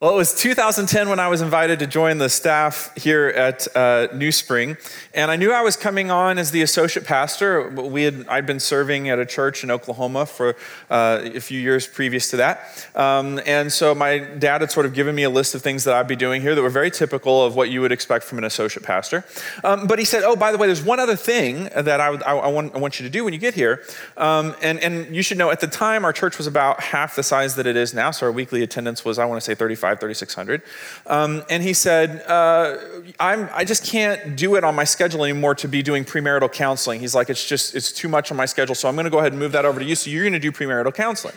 Well, it was 2010 when I was invited to join the staff here at uh, New Spring, and I knew I was coming on as the associate pastor. We had I'd been serving at a church in Oklahoma for uh, a few years previous to that, um, and so my dad had sort of given me a list of things that I'd be doing here that were very typical of what you would expect from an associate pastor. Um, but he said, "Oh, by the way, there's one other thing that I, would, I, I, want, I want, you to do when you get here, um, and and you should know at the time our church was about half the size that it is now, so our weekly attendance was I want to say 35." 3600. Um, and he said, uh, I just can't do it on my schedule anymore to be doing premarital counseling. He's like, it's just, it's too much on my schedule, so I'm going to go ahead and move that over to you. So you're going to do premarital counseling.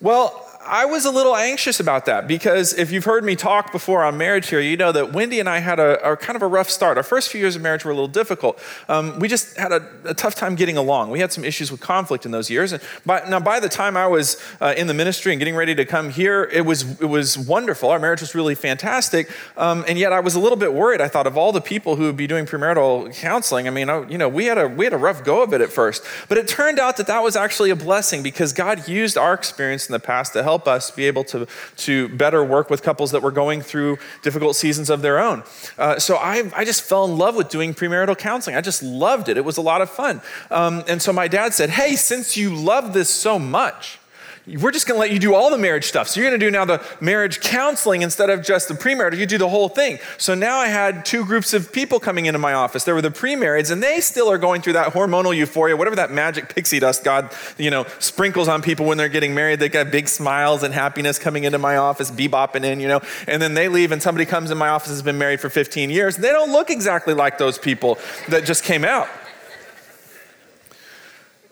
Well, I was a little anxious about that because if you've heard me talk before on marriage here, you know that Wendy and I had a, a kind of a rough start. Our first few years of marriage were a little difficult. Um, we just had a, a, tough time getting along. We had some issues with conflict in those years. And by, now, by the time I was uh, in the ministry and getting ready to come here, it was it was wonderful. Our marriage was really fantastic. Um, and yet, I was a little bit worried. I thought of all the people who would be doing premarital counseling. I mean, I, you know, we had a we had a rough go of it at first, but it turned out that that was actually a blessing because God used our experience in the past to help us be able to, to better work with couples that were going through difficult seasons of their own. Uh, so I, I just fell in love with doing premarital counseling. I just loved it. It was a lot of fun. Um, and so my dad said, Hey, since you love this so much, we're just going to let you do all the marriage stuff. So you're going to do now the marriage counseling instead of just the premarital. You do the whole thing. So now I had two groups of people coming into my office. There were the premarrieds, and they still are going through that hormonal euphoria, whatever that magic pixie dust God, you know, sprinkles on people when they're getting married. They got big smiles and happiness coming into my office, bebopping in, you know, and then they leave, and somebody comes in my office has been married for 15 years. They don't look exactly like those people that just came out.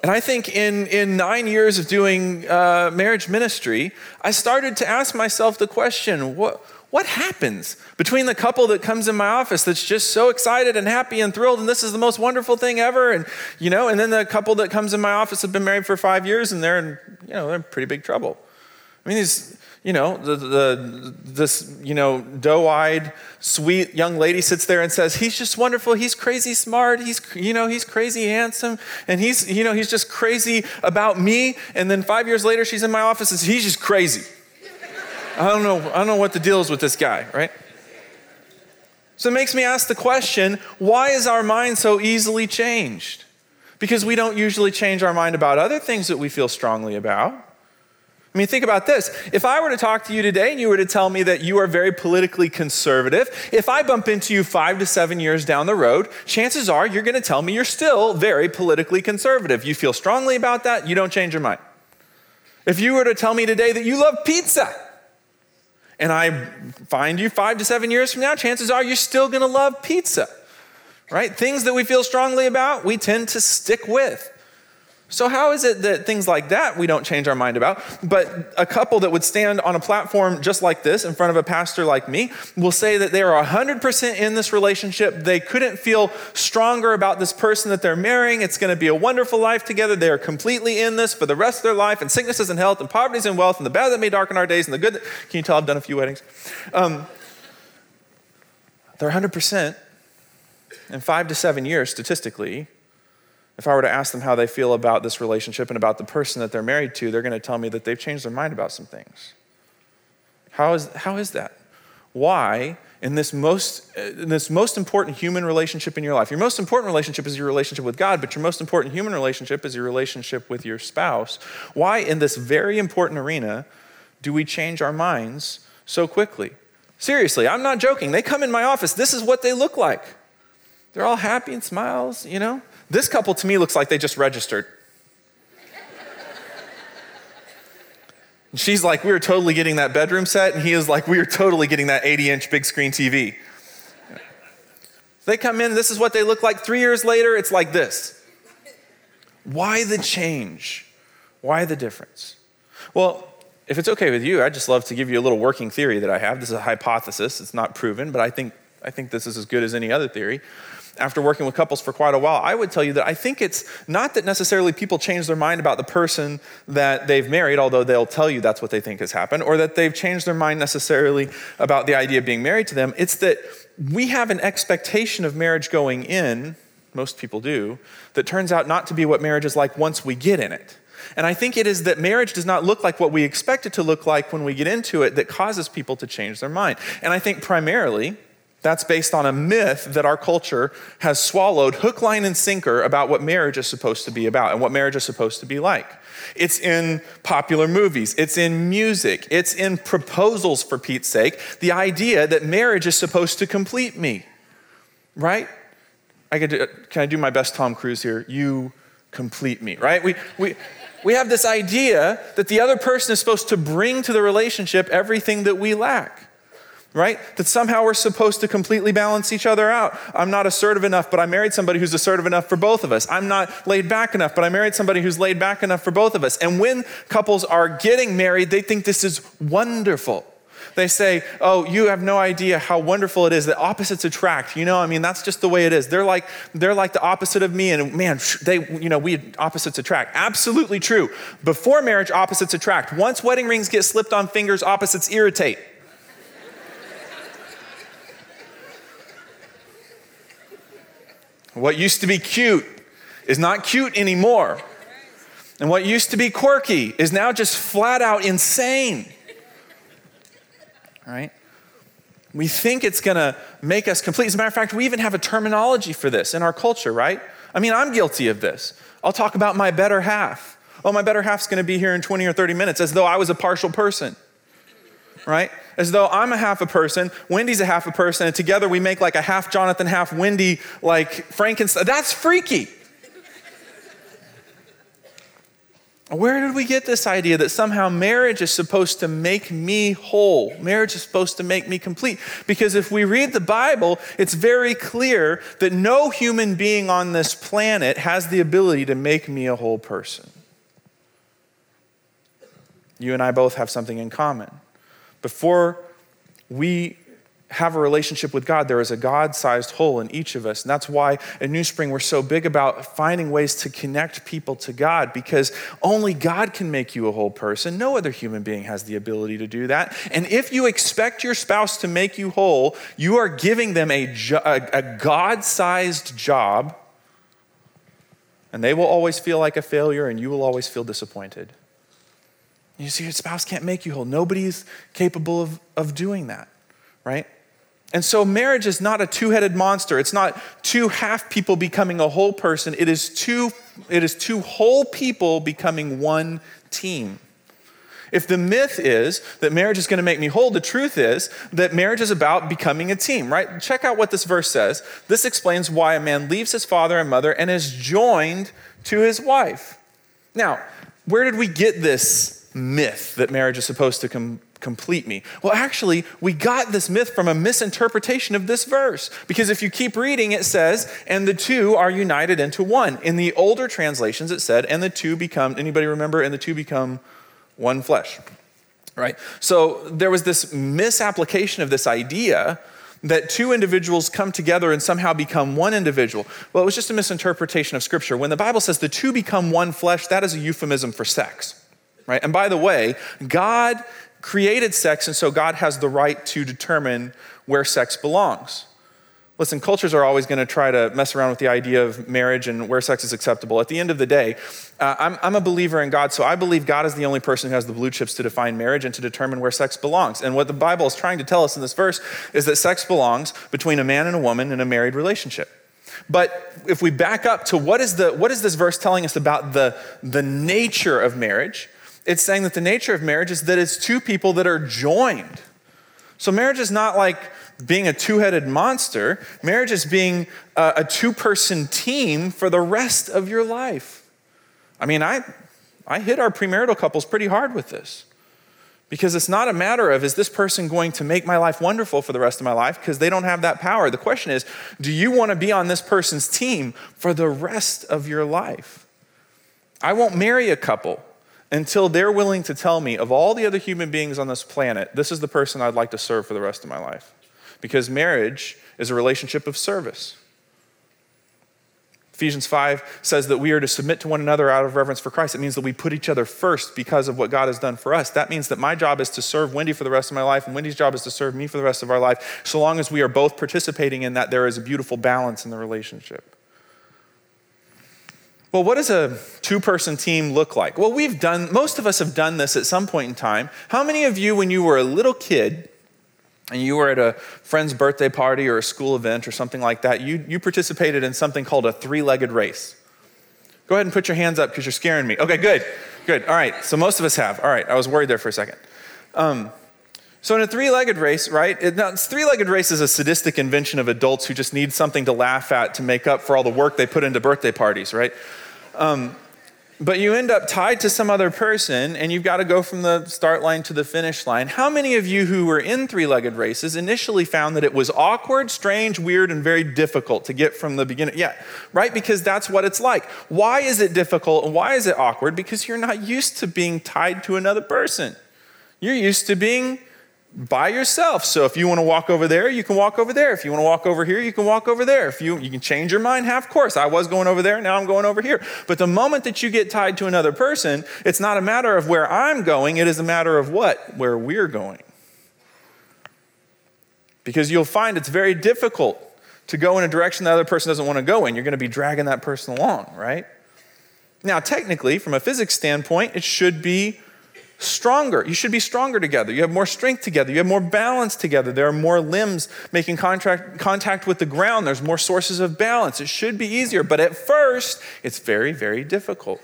And I think in, in nine years of doing uh, marriage ministry, I started to ask myself the question what, what happens between the couple that comes in my office that's just so excited and happy and thrilled and this is the most wonderful thing ever and you know and then the couple that comes in my office have been married for five years and they're in you know they're in pretty big trouble. I mean these you know, the, the, this, you know, doe-eyed, sweet young lady sits there and says, he's just wonderful. He's crazy smart. He's, you know, he's crazy handsome. And he's, you know, he's just crazy about me. And then five years later, she's in my office and says, he's just crazy. I don't know, I don't know what the deal is with this guy, right? So it makes me ask the question, why is our mind so easily changed? Because we don't usually change our mind about other things that we feel strongly about. I mean, think about this. If I were to talk to you today and you were to tell me that you are very politically conservative, if I bump into you five to seven years down the road, chances are you're going to tell me you're still very politically conservative. You feel strongly about that, you don't change your mind. If you were to tell me today that you love pizza, and I find you five to seven years from now, chances are you're still going to love pizza, right? Things that we feel strongly about, we tend to stick with. So, how is it that things like that we don't change our mind about? But a couple that would stand on a platform just like this in front of a pastor like me will say that they are 100% in this relationship. They couldn't feel stronger about this person that they're marrying. It's going to be a wonderful life together. They are completely in this for the rest of their life, and sicknesses and health, and poverty and wealth, and the bad that may darken our days, and the good that. Can you tell I've done a few weddings? Um, they're 100% in five to seven years, statistically, if I were to ask them how they feel about this relationship and about the person that they're married to, they're going to tell me that they've changed their mind about some things. How is, how is that? Why, in this, most, in this most important human relationship in your life, your most important relationship is your relationship with God, but your most important human relationship is your relationship with your spouse. Why, in this very important arena, do we change our minds so quickly? Seriously, I'm not joking. They come in my office, this is what they look like. They're all happy and smiles, you know? This couple to me looks like they just registered. And she's like, We are totally getting that bedroom set, and he is like, we are totally getting that 80 inch big screen TV. They come in, this is what they look like. Three years later, it's like this. Why the change? Why the difference? Well, if it's okay with you, I'd just love to give you a little working theory that I have. This is a hypothesis, it's not proven, but I think, I think this is as good as any other theory after working with couples for quite a while, I would tell you that I think it's not that necessarily people change their mind about the person that they've married, although they'll tell you that's what they think has happened, or that they've changed their mind necessarily about the idea of being married to them. It's that we have an expectation of marriage going in, most people do, that turns out not to be what marriage is like once we get in it. And I think it is that marriage does not look like what we expect it to look like when we get into it that causes people to change their mind. And I think primarily that's based on a myth that our culture has swallowed hook, line, and sinker about what marriage is supposed to be about and what marriage is supposed to be like. It's in popular movies, it's in music, it's in proposals, for Pete's sake. The idea that marriage is supposed to complete me, right? I could, can I do my best Tom Cruise here? You complete me, right? We, we, we have this idea that the other person is supposed to bring to the relationship everything that we lack right? That somehow we're supposed to completely balance each other out. I'm not assertive enough, but I married somebody who's assertive enough for both of us. I'm not laid back enough, but I married somebody who's laid back enough for both of us. And when couples are getting married, they think this is wonderful. They say, Oh, you have no idea how wonderful it is that opposites attract. You know, I mean, that's just the way it is. They're like, they're like the opposite of me, and man, they, you know, we opposites attract. Absolutely true. Before marriage, opposites attract. Once wedding rings get slipped on fingers, opposites irritate. What used to be cute is not cute anymore. And what used to be quirky is now just flat out insane. Right? We think it's going to make us complete. As a matter of fact, we even have a terminology for this in our culture, right? I mean, I'm guilty of this. I'll talk about my better half. Oh, my better half's going to be here in 20 or 30 minutes as though I was a partial person right? As though I'm a half a person, Wendy's a half a person, and together we make like a half Jonathan, half Wendy, like Frankenstein. That's freaky. Where did we get this idea that somehow marriage is supposed to make me whole? Marriage is supposed to make me complete. Because if we read the Bible, it's very clear that no human being on this planet has the ability to make me a whole person. You and I both have something in common. Before we have a relationship with God, there is a God sized hole in each of us. And that's why at New Spring we're so big about finding ways to connect people to God because only God can make you a whole person. No other human being has the ability to do that. And if you expect your spouse to make you whole, you are giving them a, a, a God sized job, and they will always feel like a failure, and you will always feel disappointed. You see, your spouse can't make you whole. Nobody's capable of, of doing that, right? And so marriage is not a two-headed monster. It's not two half people becoming a whole person. It is two, it is two whole people becoming one team. If the myth is that marriage is going to make me whole, the truth is that marriage is about becoming a team, right? Check out what this verse says. This explains why a man leaves his father and mother and is joined to his wife. Now, where did we get this myth that marriage is supposed to com- complete me. Well, actually, we got this myth from a misinterpretation of this verse. Because if you keep reading, it says, and the two are united into one. In the older translations, it said, and the two become, anybody remember, and the two become one flesh. Right? So there was this misapplication of this idea that two individuals come together and somehow become one individual. Well, it was just a misinterpretation of Scripture. When the Bible says the two become one flesh, that is a euphemism for sex right? And by the way, God created sex, and so God has the right to determine where sex belongs. Listen, cultures are always going to try to mess around with the idea of marriage and where sex is acceptable. At the end of the day, uh, I'm, I'm, a believer in God, so I believe God is the only person who has the blue chips to define marriage and to determine where sex belongs. And what the Bible is trying to tell us in this verse is that sex belongs between a man and a woman in a married relationship. But if we back up to what is, the, what is this verse telling us about the, the nature of marriage, it's saying that the nature of marriage is that it's two people that are joined. So marriage is not like being a two headed monster, marriage is being a, a two person team for the rest of your life. I mean, I, I hit our premarital couples pretty hard with this. Because it's not a matter of, is this person going to make my life wonderful for the rest of my life? Because they don't have that power. The question is, do you want to be on this person's team for the rest of your life? I won't marry a couple until they're willing to tell me, of all the other human beings on this planet, this is the person I'd like to serve for the rest of my life. Because marriage is a relationship of service. Ephesians 5 says that we are to submit to one another out of reverence for Christ. It means that we put each other first because of what God has done for us. That means that my job is to serve Wendy for the rest of my life, and Wendy's job is to serve me for the rest of our life. So long as we are both participating in that, there is a beautiful balance in the relationship. Well, what does a two person team look like? Well, we've done, most of us have done this at some point in time. How many of you, when you were a little kid and you were at a friend's birthday party or a school event or something like that, you, you participated in something called a three legged race? Go ahead and put your hands up because you're scaring me. Okay, good, good. All right, so most of us have. All right, I was worried there for a second. Um, so in a three-legged race, right? Now, three-legged race is a sadistic invention of adults who just need something to laugh at to make up for all the work they put into birthday parties, right? Um, but you end up tied to some other person and you've got to go from the start line to the finish line. How many of you who were in three legged races initially found that it was awkward, strange, weird, and very difficult to get from the beginning? Yeah, right? Because that's what it's like. Why is it difficult and why is it awkward? Because you're not used to being tied to another person. You're used to being by yourself. So if you want to walk over there, you can walk over there. If you want to walk over here, you can walk over there. If you you can change your mind half course. I was going over there, now I'm going over here. But the moment that you get tied to another person, it's not a matter of where I'm going, it is a matter of what? Where we're going. Because you'll find it's very difficult to go in a direction the other person doesn't want to go in. You're going to be dragging that person along, right? Now, technically, from a physics standpoint, it should be stronger. You should be stronger together. You have more strength together. You have more balance together. There are more limbs making contract, contact with the ground. There's more sources of balance. It should be easier, but at first, it's very, very difficult.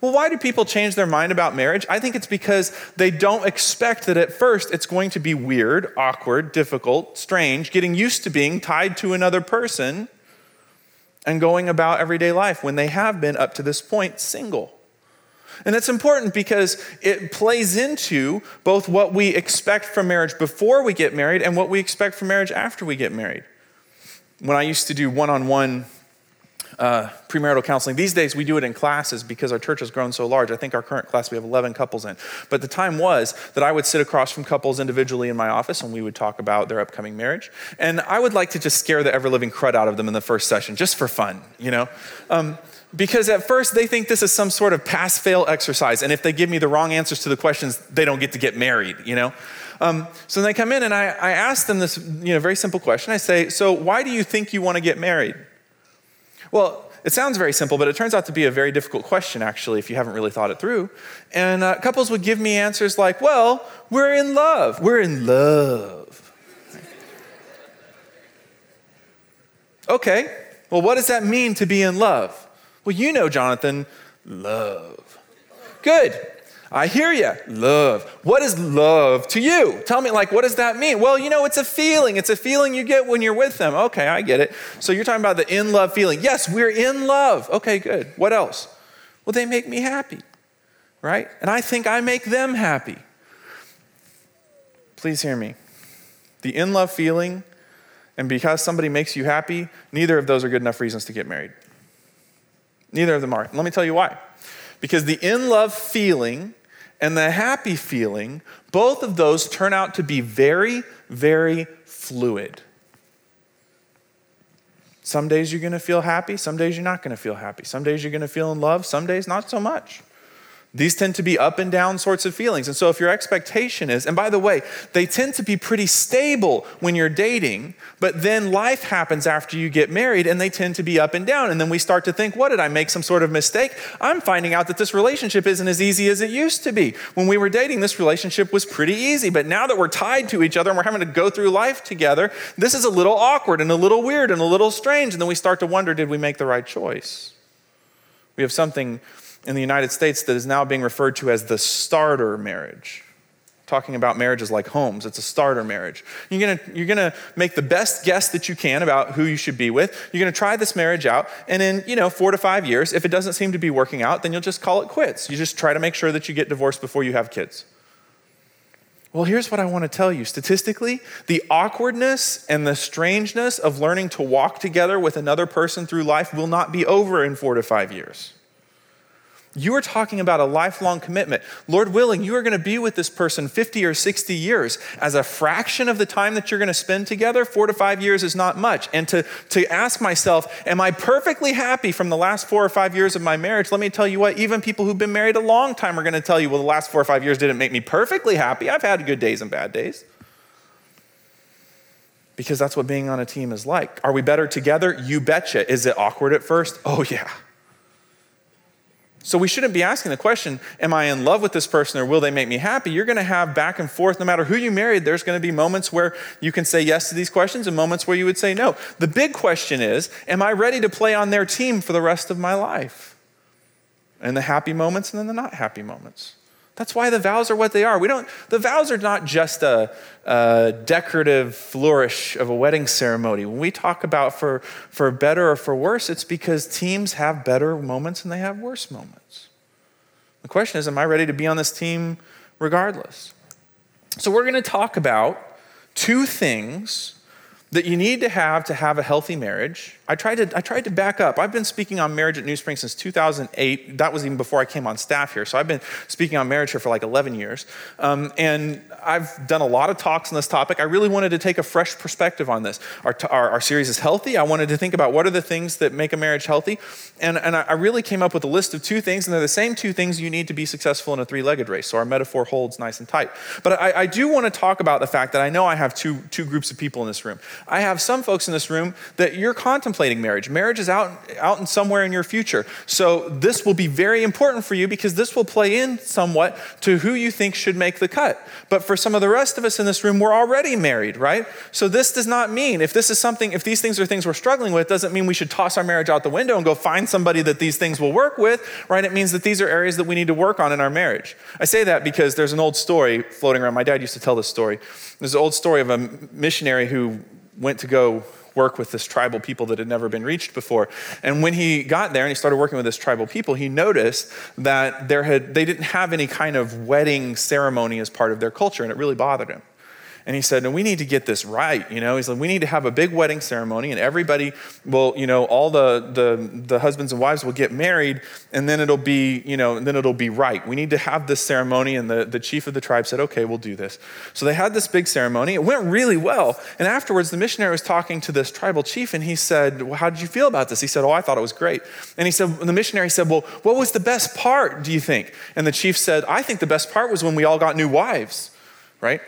Well, why do people change their mind about marriage? I think it's because they don't expect that at first it's going to be weird, awkward, difficult, strange, getting used to being tied to another person and going about everyday life when they have been up to this point single. And that's important because it plays into both what we expect from marriage before we get married and what we expect from marriage after we get married. When I used to do one on one premarital counseling, these days we do it in classes because our church has grown so large. I think our current class we have 11 couples in. But the time was that I would sit across from couples individually in my office and we would talk about their upcoming marriage. And I would like to just scare the ever living crud out of them in the first session, just for fun, you know? Um, because at first they think this is some sort of pass fail exercise. And if they give me the wrong answers to the questions, they don't get to get married, you know? Um, so they come in and I, I ask them this you know, very simple question. I say, So why do you think you want to get married? Well, it sounds very simple, but it turns out to be a very difficult question, actually, if you haven't really thought it through. And uh, couples would give me answers like, Well, we're in love. We're in love. okay, well, what does that mean to be in love? Well, you know, Jonathan, love. Good. I hear you. Love. What is love to you? Tell me, like, what does that mean? Well, you know, it's a feeling. It's a feeling you get when you're with them. Okay, I get it. So you're talking about the in love feeling. Yes, we're in love. Okay, good. What else? Well, they make me happy, right? And I think I make them happy. Please hear me. The in love feeling and because somebody makes you happy, neither of those are good enough reasons to get married. Neither of them are. let me tell you why. Because the in love feeling and the happy feeling, both of those turn out to be very, very fluid. Some days you're going to feel happy, some days you're not going to feel happy. Some days you're going to feel in love, some days not so much. These tend to be up and down sorts of feelings. And so, if your expectation is, and by the way, they tend to be pretty stable when you're dating, but then life happens after you get married and they tend to be up and down. And then we start to think, what did I make some sort of mistake? I'm finding out that this relationship isn't as easy as it used to be. When we were dating, this relationship was pretty easy. But now that we're tied to each other and we're having to go through life together, this is a little awkward and a little weird and a little strange. And then we start to wonder, did we make the right choice? We have something in the United States that is now being referred to as the starter marriage. Talking about marriages like homes, it's a starter marriage. You're gonna, you're gonna make the best guess that you can about who you should be with. You're gonna try this marriage out, and in you know four to five years, if it doesn't seem to be working out, then you'll just call it quits. You just try to make sure that you get divorced before you have kids. Well, here's what I want to tell you. Statistically, the awkwardness and the strangeness of learning to walk together with another person through life will not be over in four to five years. You are talking about a lifelong commitment. Lord willing, you are going to be with this person 50 or 60 years. As a fraction of the time that you're going to spend together, four to five years is not much. And to, to ask myself, am I perfectly happy from the last four or five years of my marriage? Let me tell you what, even people who've been married a long time are going to tell you, well, the last four or five years didn't make me perfectly happy. I've had good days and bad days. Because that's what being on a team is like. Are we better together? You betcha. Is it awkward at first? Oh, yeah. So we shouldn't be asking the question, Am I in love with this person or will they make me happy? You're going to have back and forth, no matter who you married, there's going to be moments where you can say yes to these questions and moments where you would say no. The big question is, Am I ready to play on their team for the rest of my life? And the happy moments and then the not happy moments. That's why the vows are what they are. We don't, the vows are not just a, a, decorative flourish of a wedding ceremony. When we talk about for, for better or for worse, it's because teams have better moments and they have worse moments. The question is, am I ready to be on this team regardless? So we're going to talk about two things that you need to have to have a healthy marriage. I tried to, I tried to back up. I've been speaking on marriage at New Spring since 2008. That was even before I came on staff here. So I've been speaking on marriage here for like 11 years. Um, and I've done a lot of talks on this topic. I really wanted to take a fresh perspective on this. Our, our, our series is healthy. I wanted to think about what are the things that make a marriage healthy. And, and I really came up with a list of two things, and they're the same two things you need to be successful in a three legged race. So our metaphor holds nice and tight. But I, I do want to talk about the fact that I know I have two, two groups of people in this room. I have some folks in this room that you're contemplating marriage. Marriage is out, out in somewhere in your future. So this will be very important for you because this will play in somewhat to who you think should make the cut. But for some of the rest of us in this room, we're already married, right? So this does not mean, if this is something, if these things are things we're struggling with, doesn't mean we should toss our marriage out the window and go find somebody that these things will work with, right? It means that these are areas that we need to work on in our marriage. I say that because there's an old story floating around. My dad used to tell this story. There's an old story of a missionary who went to go work with this tribal people that had never been reached before. And when he got there and he started working with this tribal people, he noticed that there had, they didn't have any kind of wedding ceremony as part of their culture, and it really bothered him. And he said, no, we need to get this right. You know, he said, we need to have a big wedding ceremony and everybody will, you know, all the, the, the husbands and wives will get married and then it'll be, you know, then it'll be right. We need to have this ceremony. And the, the chief of the tribe said, okay, we'll do this. So they had this big ceremony. It went really well. And afterwards, the missionary was talking to this tribal chief and he said, well, how did you feel about this? He said, oh, I thought it was great. And he said, the missionary said, well, what was the best part, do you think? And the chief said, I think the best part was when we all got new wives, right?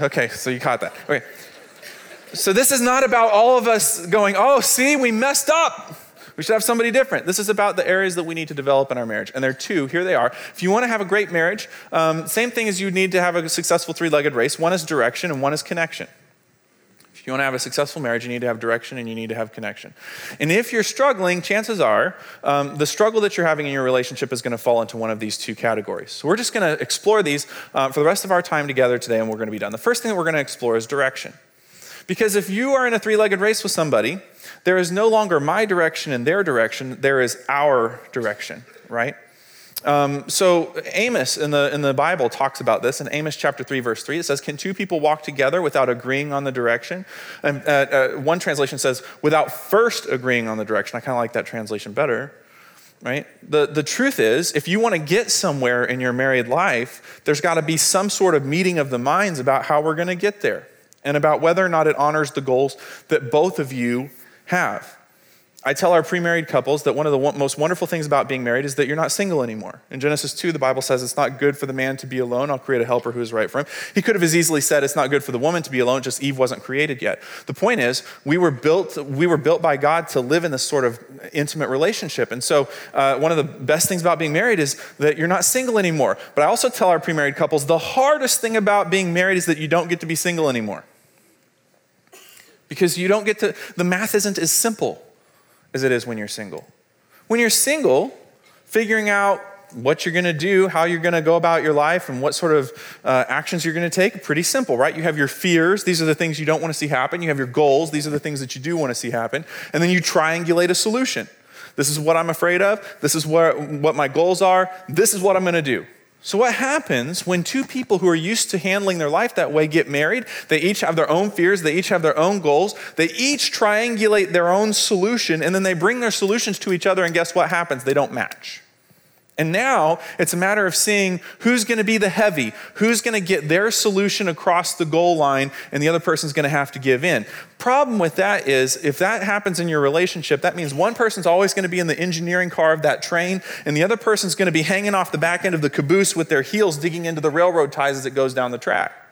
Okay, so you caught that. Okay. So this is not about all of us going, oh, see, we messed up. We should have somebody different. This is about the areas that we need to develop in our marriage. And there are two. Here they are. If you want to have a great marriage, um, same thing as you need to have a successful three legged race one is direction and one is connection you want to have a successful marriage, you need to have direction and you need to have connection. And if you're struggling, chances are um, the struggle that you're having in your relationship is going to fall into one of these two categories. So we're just going to explore these uh, for the rest of our time together today, and we're going to be done. The first thing that we're going to explore is direction. Because if you are in a three legged race with somebody, there is no longer my direction and their direction, there is our direction, right? Um, so Amos in the, in the Bible talks about this in Amos chapter 3, verse 3. It says, Can two people walk together without agreeing on the direction? And uh, uh, one translation says, without first agreeing on the direction. I kind of like that translation better. Right? The, the truth is, if you want to get somewhere in your married life, there's got to be some sort of meeting of the minds about how we're going to get there and about whether or not it honors the goals that both of you have. I tell our pre married couples that one of the most wonderful things about being married is that you're not single anymore. In Genesis 2, the Bible says it's not good for the man to be alone. I'll create a helper who is right for him. He could have as easily said it's not good for the woman to be alone, just Eve wasn't created yet. The point is, we were built, we were built by God to live in this sort of intimate relationship. And so, uh, one of the best things about being married is that you're not single anymore. But I also tell our pre married couples the hardest thing about being married is that you don't get to be single anymore. Because you don't get to, the math isn't as simple as it is when you're single. When you're single, figuring out what you're going to do, how you're going to go about your life, and what sort of uh, actions you're going to take, pretty simple, right? You have your fears. These are the things you don't want to see happen. You have your goals. These are the things that you do want to see happen. And then you triangulate a solution. This is what I'm afraid of. This is what, what my goals are. This is what I'm going to do. So, what happens when two people who are used to handling their life that way get married? They each have their own fears, they each have their own goals, they each triangulate their own solution, and then they bring their solutions to each other, and guess what happens? They don't match. And now it's a matter of seeing who's going to be the heavy, who's going to get their solution across the goal line, and the other person's going to have to give in. Problem with that is, if that happens in your relationship, that means one person's always going to be in the engineering car of that train, and the other person's going to be hanging off the back end of the caboose with their heels digging into the railroad ties as it goes down the track.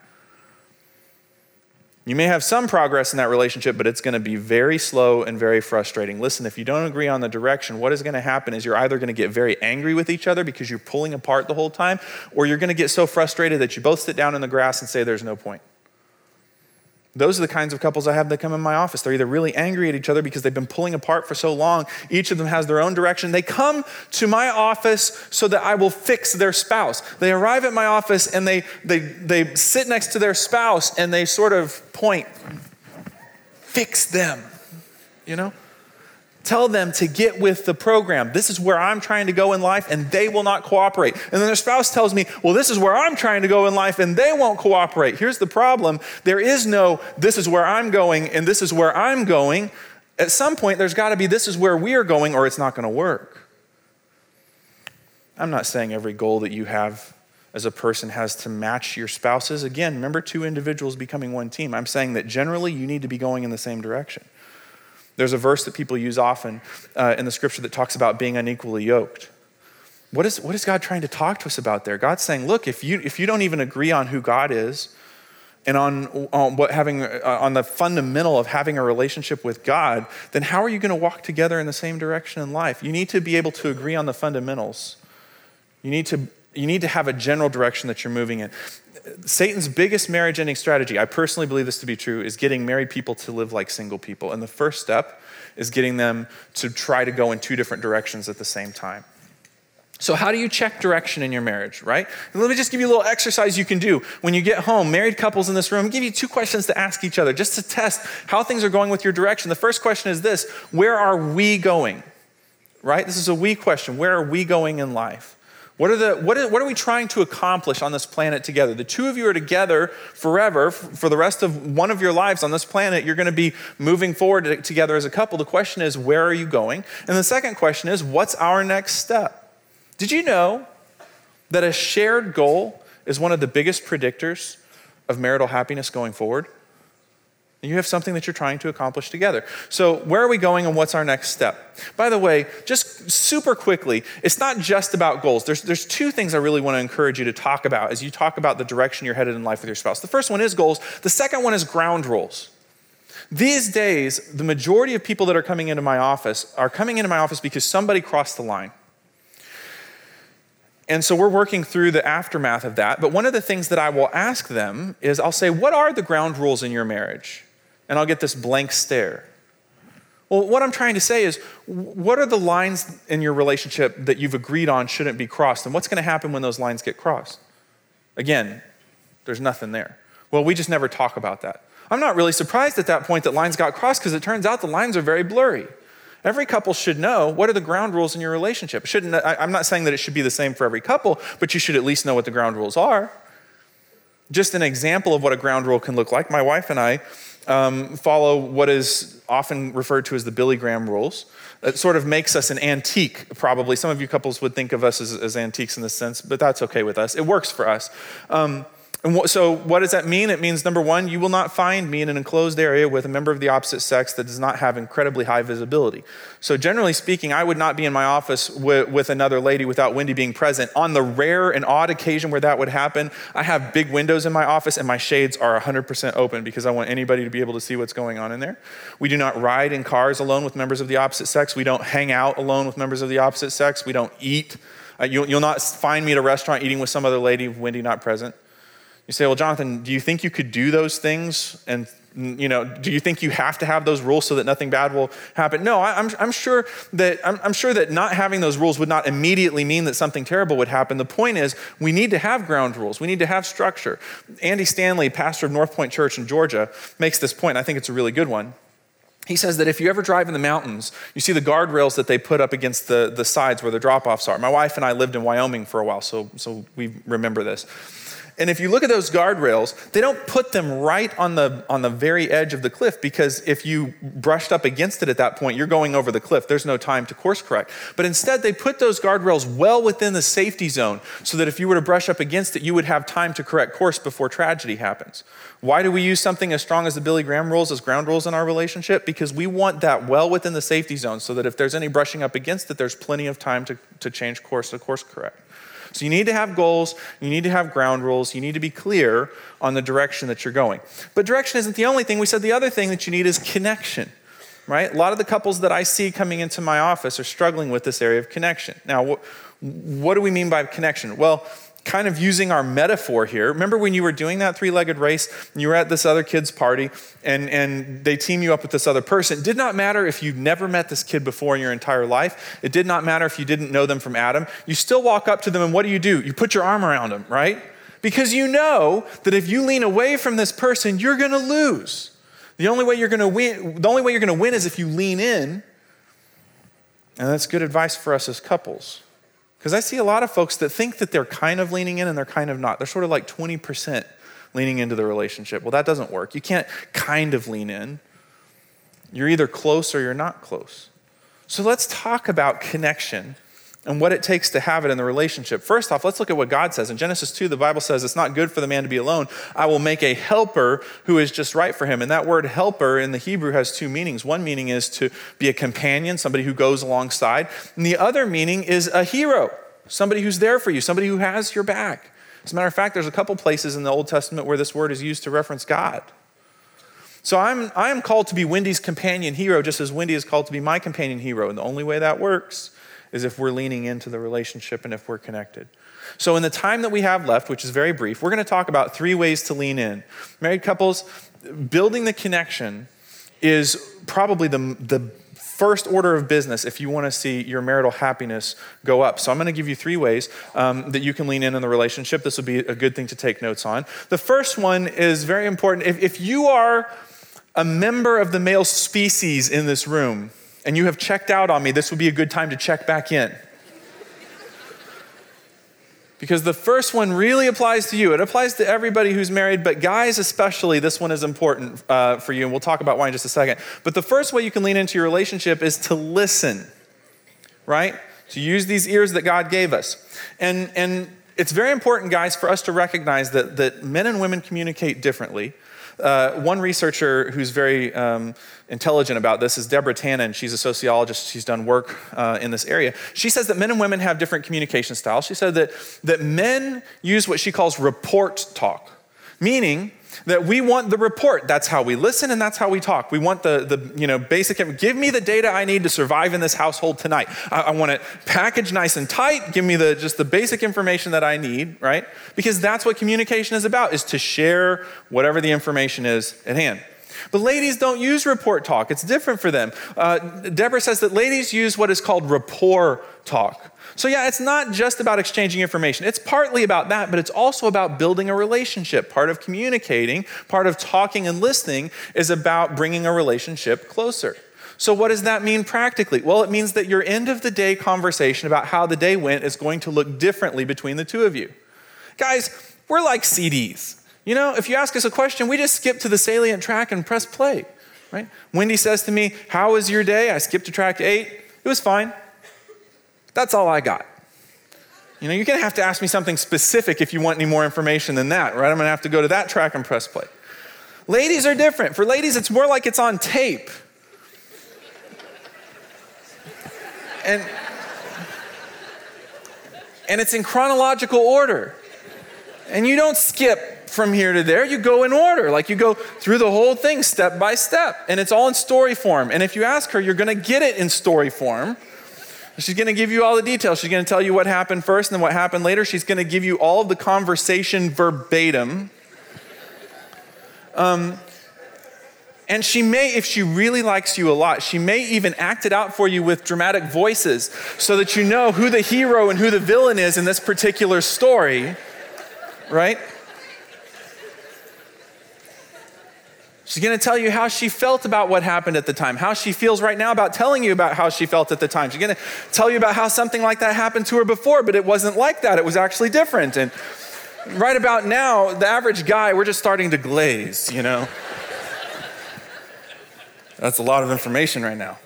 You may have some progress in that relationship, but it's going to be very slow and very frustrating. Listen, if you don't agree on the direction, what is going to happen is you're either going to get very angry with each other because you're pulling apart the whole time, or you're going to get so frustrated that you both sit down in the grass and say, There's no point. Those are the kinds of couples I have that come in my office. They're either really angry at each other because they've been pulling apart for so long. Each of them has their own direction. They come to my office so that I will fix their spouse. They arrive at my office and they, they, they sit next to their spouse and they sort of point, fix them, you know? Tell them to get with the program. This is where I'm trying to go in life, and they will not cooperate. And then their spouse tells me, Well, this is where I'm trying to go in life, and they won't cooperate. Here's the problem there is no, this is where I'm going, and this is where I'm going. At some point, there's got to be, this is where we are going, or it's not going to work. I'm not saying every goal that you have as a person has to match your spouse's. Again, remember two individuals becoming one team. I'm saying that generally you need to be going in the same direction. There's a verse that people use often uh, in the scripture that talks about being unequally yoked. What is, what is God trying to talk to us about there? God's saying, look, if you, if you don't even agree on who God is and on, on, what having, uh, on the fundamental of having a relationship with God, then how are you going to walk together in the same direction in life? You need to be able to agree on the fundamentals. You need to, you need to have a general direction that you're moving in. Satan's biggest marriage ending strategy, I personally believe this to be true, is getting married people to live like single people. And the first step is getting them to try to go in two different directions at the same time. So, how do you check direction in your marriage, right? Let me just give you a little exercise you can do. When you get home, married couples in this room, I'll give you two questions to ask each other just to test how things are going with your direction. The first question is this Where are we going? Right? This is a we question. Where are we going in life? What are, the, what, are, what are we trying to accomplish on this planet together? The two of you are together forever. For the rest of one of your lives on this planet, you're going to be moving forward together as a couple. The question is, where are you going? And the second question is, what's our next step? Did you know that a shared goal is one of the biggest predictors of marital happiness going forward? And you have something that you're trying to accomplish together. So, where are we going and what's our next step? By the way, just super quickly, it's not just about goals. There's, there's two things I really want to encourage you to talk about as you talk about the direction you're headed in life with your spouse. The first one is goals, the second one is ground rules. These days, the majority of people that are coming into my office are coming into my office because somebody crossed the line. And so we're working through the aftermath of that. But one of the things that I will ask them is I'll say, What are the ground rules in your marriage? And I'll get this blank stare. Well, what I'm trying to say is, what are the lines in your relationship that you've agreed on shouldn't be crossed? And what's going to happen when those lines get crossed? Again, there's nothing there. Well, we just never talk about that. I'm not really surprised at that point that lines got crossed because it turns out the lines are very blurry. Every couple should know what are the ground rules in your relationship. Shouldn't, I, I'm not saying that it should be the same for every couple, but you should at least know what the ground rules are. Just an example of what a ground rule can look like my wife and I um, follow what is often referred to as the Billy Graham rules. It sort of makes us an antique, probably. Some of you couples would think of us as, as antiques in this sense, but that's okay with us. It works for us. Um, and so, what does that mean? It means number one, you will not find me in an enclosed area with a member of the opposite sex that does not have incredibly high visibility. So, generally speaking, I would not be in my office with, with another lady without Wendy being present. On the rare and odd occasion where that would happen, I have big windows in my office and my shades are 100% open because I want anybody to be able to see what's going on in there. We do not ride in cars alone with members of the opposite sex. We don't hang out alone with members of the opposite sex. We don't eat. Uh, you'll, you'll not find me at a restaurant eating with some other lady, Wendy not present. You say, well, Jonathan, do you think you could do those things? And, you know, do you think you have to have those rules so that nothing bad will happen? No, I, am I'm, I'm sure that, I'm, I'm sure that not having those rules would not immediately mean that something terrible would happen. The point is, we need to have ground rules. We need to have structure. Andy Stanley, pastor of North Point Church in Georgia, makes this point. I think it's a really good one. He says that if you ever drive in the mountains, you see the guardrails that they put up against the, the sides where the drop offs are. My wife and I lived in Wyoming for a while, so, so we remember this. And if you look at those guardrails, they don't put them right on the, on the very edge of the cliff because if you brushed up against it at that point, you're going over the cliff. There's no time to course correct. But instead, they put those guardrails well within the safety zone so that if you were to brush up against it, you would have time to correct course before tragedy happens. Why do we use something as strong as the Billy Graham rules as ground rules in our relationship? Because we want that well within the safety zone so that if there's any brushing up against it, there's plenty of time to, to change course to course correct. So you need to have goals, you need to have ground rules, you need to be clear on the direction that you're going. But direction isn't the only thing. We said the other thing that you need is connection. Right? A lot of the couples that I see coming into my office are struggling with this area of connection. Now, wh- what do we mean by connection? Well, kind of using our metaphor here. Remember when you were doing that three legged race and you were at this other kid's party and, and they team you up with this other person? It did not matter if you'd never met this kid before in your entire life. It did not matter if you didn't know them from Adam. You still walk up to them and what do you do? You put your arm around them, right? Because you know that if you lean away from this person, you're going to lose. The only way you're going to win, the only way you're going to win is if you lean in. And that's good advice for us as couples. Because I see a lot of folks that think that they're kind of leaning in and they're kind of not. They're sort of like 20% leaning into the relationship. Well, that doesn't work. You can't kind of lean in. You're either close or you're not close. So let's talk about connection and what it takes to have it in the relationship. First off, let's look at what God says. In Genesis 2, the Bible says, It's not good for the man to be alone. I will make a helper who is just right for him. And that word helper in the Hebrew has two meanings. One meaning is to be a companion, somebody who goes alongside. And the other meaning is a hero, somebody who's there for you, somebody who has your back. As a matter of fact, there's a couple places in the Old Testament where this word is used to reference God. So I'm, I'm called to be Wendy's companion hero, just as Wendy is called to be my companion hero. And the only way that works is if we're leaning into the relationship and if we're connected. So, in the time that we have left, which is very brief, we're going to talk about three ways to lean in. Married couples, building the connection is probably the, the first order of business if you want to see your marital happiness go up. So, I'm going to give you three ways um, that you can lean in in the relationship. This would be a good thing to take notes on. The first one is very important. If, if you are a member of the male species in this room, and you have checked out on me, this would be a good time to check back in. Because the first one really applies to you. It applies to everybody who's married, but guys especially, this one is important uh, for you, and we'll talk about why in just a second. But the first way you can lean into your relationship is to listen, right? To use these ears that God gave us. And, and it's very important, guys, for us to recognize that, that men and women communicate differently. Uh, one researcher who's very um, intelligent about this is Deborah Tannen. She's a sociologist. She's done work uh, in this area. She says that men and women have different communication styles. She said that, that men use what she calls report talk, meaning that we want the report. That's how we listen and that's how we talk. We want the, the you know, basic, give me the data I need to survive in this household tonight. I, I want it packaged nice and tight. Give me the, just the basic information that I need, right? Because that's what communication is about, is to share whatever the information is at hand. But ladies don't use report talk. It's different for them. Uh, Deborah says that ladies use what is called rapport talk. So, yeah, it's not just about exchanging information. It's partly about that, but it's also about building a relationship. Part of communicating, part of talking and listening is about bringing a relationship closer. So, what does that mean practically? Well, it means that your end of the day conversation about how the day went is going to look differently between the two of you. Guys, we're like CDs. You know, if you ask us a question, we just skip to the salient track and press play, right? Wendy says to me, How was your day? I skipped to track eight. It was fine. That's all I got. You know, you're going to have to ask me something specific if you want any more information than that, right? I'm going to have to go to that track and press play. Ladies are different. For ladies, it's more like it's on tape. And, and it's in chronological order. And you don't skip from here to there, you go in order. Like you go through the whole thing step by step. And it's all in story form. And if you ask her, you're going to get it in story form She's going to give you all the details. She's going to tell you what happened first and then what happened later. She's going to give you all of the conversation verbatim. Um, and she may, if she really likes you a lot, she may even act it out for you with dramatic voices so that you know who the hero and who the villain is in this particular story, right? She's going to tell you how she felt about what happened at the time, how she feels right now about telling you about how she felt at the time. She's going to tell you about how something like that happened to her before, but it wasn't like that. It was actually different. And right about now, the average guy, we're just starting to glaze, you know? That's a lot of information right now.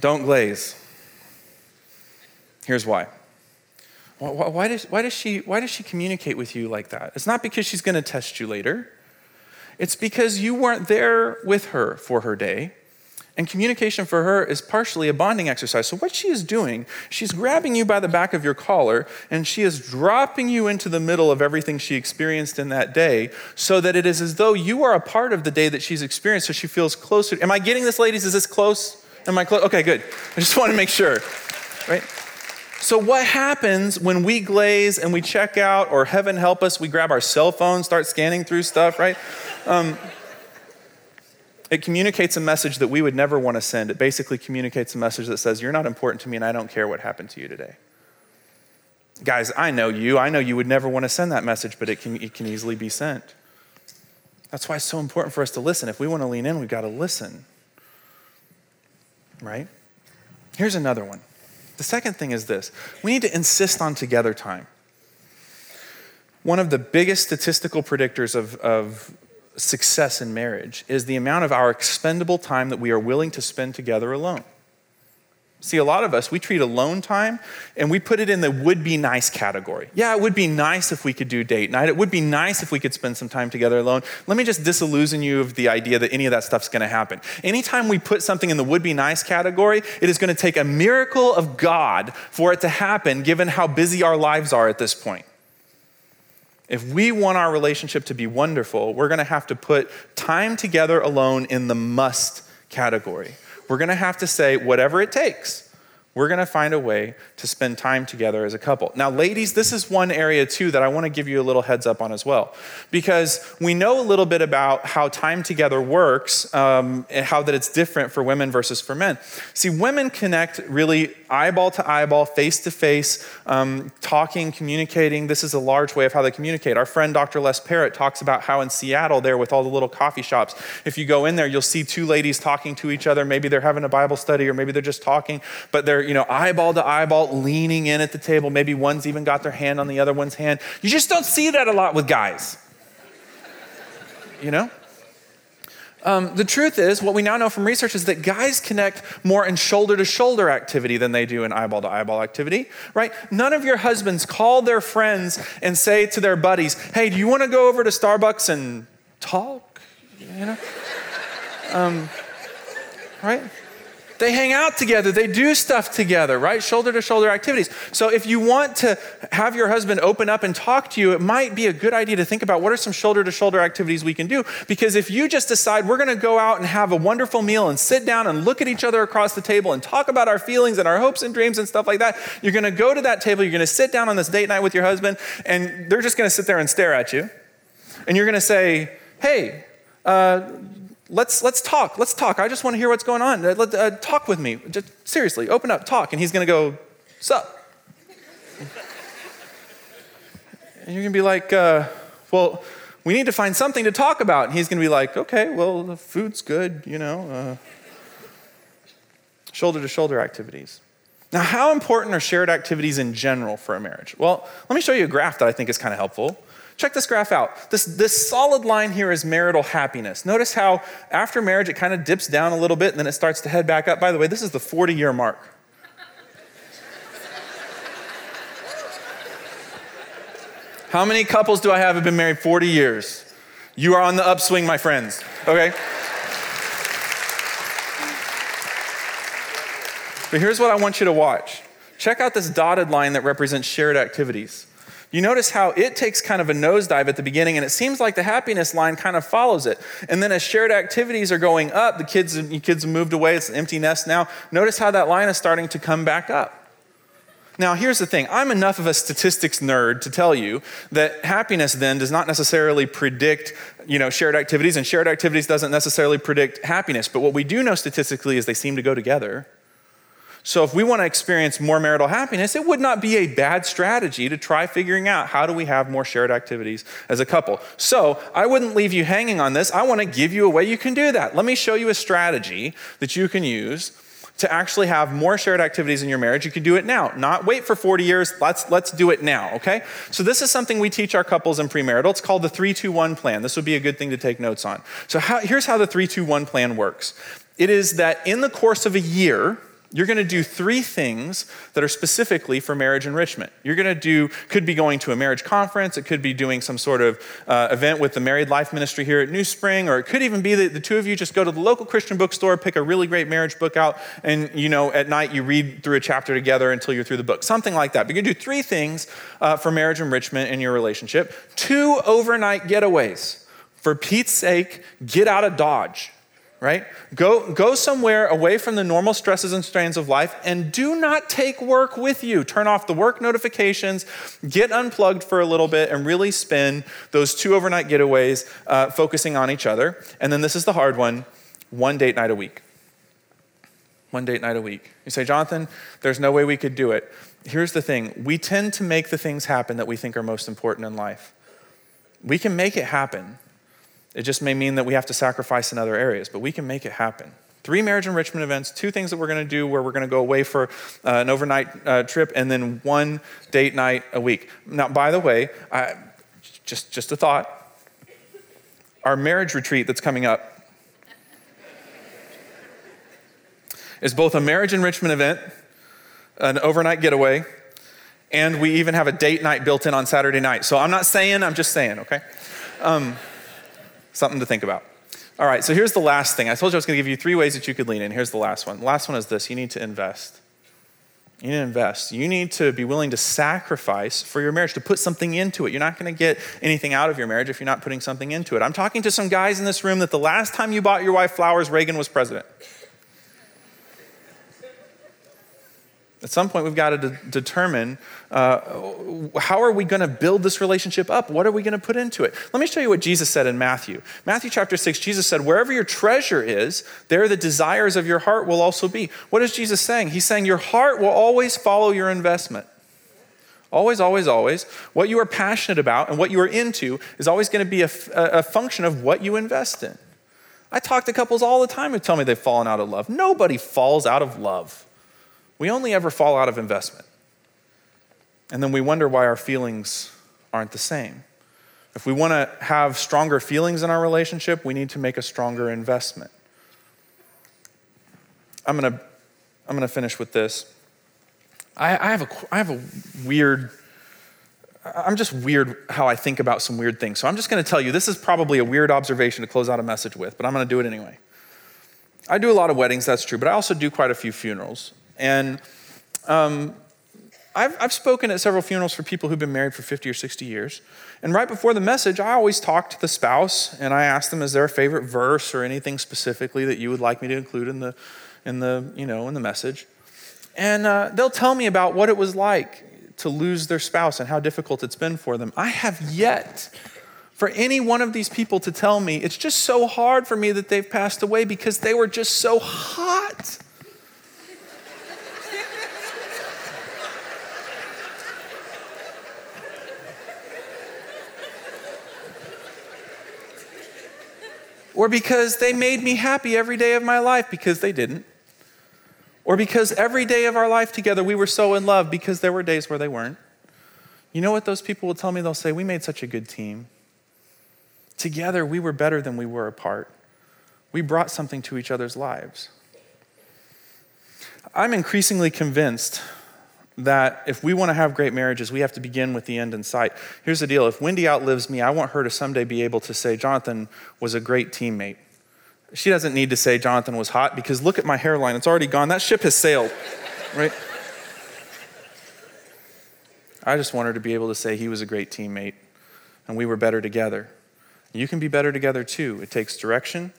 Don't glaze. Here's why. Why, why, does, why, does she, why does she communicate with you like that? It's not because she's going to test you later. It's because you weren't there with her for her day. And communication for her is partially a bonding exercise. So, what she is doing, she's grabbing you by the back of your collar and she is dropping you into the middle of everything she experienced in that day so that it is as though you are a part of the day that she's experienced so she feels closer. Am I getting this, ladies? Is this close? Am I close? Okay, good. I just want to make sure, right? So, what happens when we glaze and we check out, or heaven help us, we grab our cell phone, start scanning through stuff, right? Um, it communicates a message that we would never want to send. It basically communicates a message that says, You're not important to me and I don't care what happened to you today. Guys, I know you. I know you would never want to send that message, but it can, it can easily be sent. That's why it's so important for us to listen. If we want to lean in, we've got to listen. Right? Here's another one. The second thing is this we need to insist on together time. One of the biggest statistical predictors of, of success in marriage is the amount of our expendable time that we are willing to spend together alone. See, a lot of us, we treat alone time and we put it in the would be nice category. Yeah, it would be nice if we could do date night. It would be nice if we could spend some time together alone. Let me just disillusion you of the idea that any of that stuff's gonna happen. Anytime we put something in the would be nice category, it is gonna take a miracle of God for it to happen, given how busy our lives are at this point. If we want our relationship to be wonderful, we're going to have to put time together alone in the must category. We're going to have to say, whatever it takes, we're going to find a way to spend time together as a couple. Now, ladies, this is one area too that I want to give you a little heads up on as well, because we know a little bit about how time together works um, and how that it's different for women versus for men. See, women connect really eyeball to eyeball, face to face, talking, communicating. This is a large way of how they communicate. Our friend Dr. Les Parrott talks about how in Seattle, there with all the little coffee shops, if you go in there, you'll see two ladies talking to each other. Maybe they're having a Bible study, or maybe they're just talking, but they're you know eyeball to eyeball, leaning in at the table. Maybe one's even got their hand on the other one's hand. You just don't see that a lot with guys. You know? Um, the truth is, what we now know from research is that guys connect more in shoulder to shoulder activity than they do in eyeball to eyeball activity, right? None of your husbands call their friends and say to their buddies, hey, do you want to go over to Starbucks and talk? You know? Um, right? They hang out together, they do stuff together, right? Shoulder to shoulder activities. So if you want to have your husband open up and talk to you, it might be a good idea to think about what are some shoulder to shoulder activities we can do. Because if you just decide we're going to go out and have a wonderful meal and sit down and look at each other across the table and talk about our feelings and our hopes and dreams and stuff like that, you're going to go to that table, you're going to sit down on this date night with your husband, and they're just going to sit there and stare at you. And you're going to say, hey, uh, let's, let's talk. Let's talk. I just want to hear what's going on. Uh, let, uh, talk with me. Just, seriously, open up, talk. And he's going to go, sup? and you're going to be like, uh, well, we need to find something to talk about. And he's going to be like, okay, well, the food's good, you know. shoulder to shoulder activities. Now, how important are shared activities in general for a marriage? Well, let me show you a graph that I think is kind of helpful. Check this graph out. This, this solid line here is marital happiness. Notice how after marriage it kind of dips down a little bit and then it starts to head back up. By the way, this is the 40 year mark. How many couples do I have have been married 40 years? You are on the upswing, my friends. Okay? But here's what I want you to watch. Check out this dotted line that represents shared activities. You notice how it takes kind of a nosedive at the beginning, and it seems like the happiness line kind of follows it. And then as shared activities are going up, the kids, the kids have moved away, it's an empty nest now. Notice how that line is starting to come back up. Now, here's the thing I'm enough of a statistics nerd to tell you that happiness then does not necessarily predict you know, shared activities, and shared activities doesn't necessarily predict happiness. But what we do know statistically is they seem to go together. So, if we want to experience more marital happiness, it would not be a bad strategy to try figuring out how do we have more shared activities as a couple. So, I wouldn't leave you hanging on this. I want to give you a way you can do that. Let me show you a strategy that you can use to actually have more shared activities in your marriage. You can do it now, not wait for 40 years. Let's, let's do it now, okay? So, this is something we teach our couples in premarital. It's called the 321 plan. This would be a good thing to take notes on. So, how, here's how the 321 plan works it is that in the course of a year, you're going to do three things that are specifically for marriage enrichment. You're going to do, could be going to a marriage conference, it could be doing some sort of uh, event with the Married Life Ministry here at New Spring, or it could even be that the two of you just go to the local Christian bookstore, pick a really great marriage book out, and you know, at night you read through a chapter together until you're through the book. Something like that. But you're going to do three things uh, for marriage enrichment in your relationship two overnight getaways. For Pete's sake, get out of Dodge right? Go, go somewhere away from the normal stresses and strains of life and do not take work with you. Turn off the work notifications, get unplugged for a little bit, and really spend those two overnight getaways uh, focusing on each other. And then this is the hard one one date night a week. One date night a week. You say, Jonathan, there's no way we could do it. Here's the thing we tend to make the things happen that we think are most important in life. We can make it happen it just may mean that we have to sacrifice in other areas, but we can make it happen. Three marriage enrichment events, two things that we're going to do where we're going to go away for uh, an overnight uh, trip, and then one date night a week. Now, by the way, I, just, just a thought our marriage retreat that's coming up is both a marriage enrichment event, an overnight getaway, and we even have a date night built in on Saturday night. So I'm not saying, I'm just saying, okay? Um, Something to think about. All right, so here's the last thing. I told you I was going to give you three ways that you could lean in. Here's the last one. The last one is this you need to invest. You need to invest. You need to be willing to sacrifice for your marriage, to put something into it. You're not going to get anything out of your marriage if you're not putting something into it. I'm talking to some guys in this room that the last time you bought your wife flowers, Reagan was president. At some point, we've got to de- determine uh, how are we going to build this relationship up? What are we going to put into it? Let me show you what Jesus said in Matthew. Matthew chapter 6, Jesus said, Wherever your treasure is, there the desires of your heart will also be. What is Jesus saying? He's saying your heart will always follow your investment. Always, always, always. What you are passionate about and what you are into is always going to be a, a function of what you invest in. I talk to couples all the time who tell me they've fallen out of love. Nobody falls out of love. We only ever fall out of investment. And then we wonder why our feelings aren't the same. If we want to have stronger feelings in our relationship, we need to make a stronger investment. I'm going to, I'm going to finish with this. I, I, have a, I have a weird, I'm just weird how I think about some weird things. So I'm just going to tell you this is probably a weird observation to close out a message with, but I'm going to do it anyway. I do a lot of weddings, that's true, but I also do quite a few funerals. And um, I've, I've spoken at several funerals for people who've been married for 50 or 60 years. And right before the message, I always talk to the spouse and I ask them, is there a favorite verse or anything specifically that you would like me to include in the, in the, you know, in the message? And uh, they'll tell me about what it was like to lose their spouse and how difficult it's been for them. I have yet for any one of these people to tell me, it's just so hard for me that they've passed away because they were just so hot. Or because they made me happy every day of my life because they didn't, or because every day of our life together we were so in love because there were days where they weren't. You know what those people will tell me? They'll say, We made such a good team. Together we were better than we were apart. We brought something to each other's lives. I'm increasingly convinced that if we want to have great marriages, we have to begin with the end in sight. Here's the deal if Wendy outlives me, I want her to someday be able to say, Jonathan was a great teammate. She doesn't need to say Jonathan was hot because look at my hairline, it's already gone. That ship has sailed, right? I just want her to be able to say he was a great teammate and we were better together. You can be better together too. It takes direction,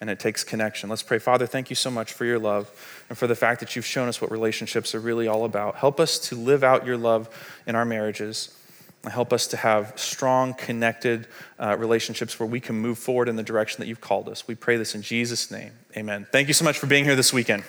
and it takes connection. Let's pray. Father, thank you so much for your love and for the fact that you've shown us what relationships are really all about. Help us to live out your love in our marriages. Help us to have strong, connected uh, relationships where we can move forward in the direction that you've called us. We pray this in Jesus' name. Amen. Thank you so much for being here this weekend.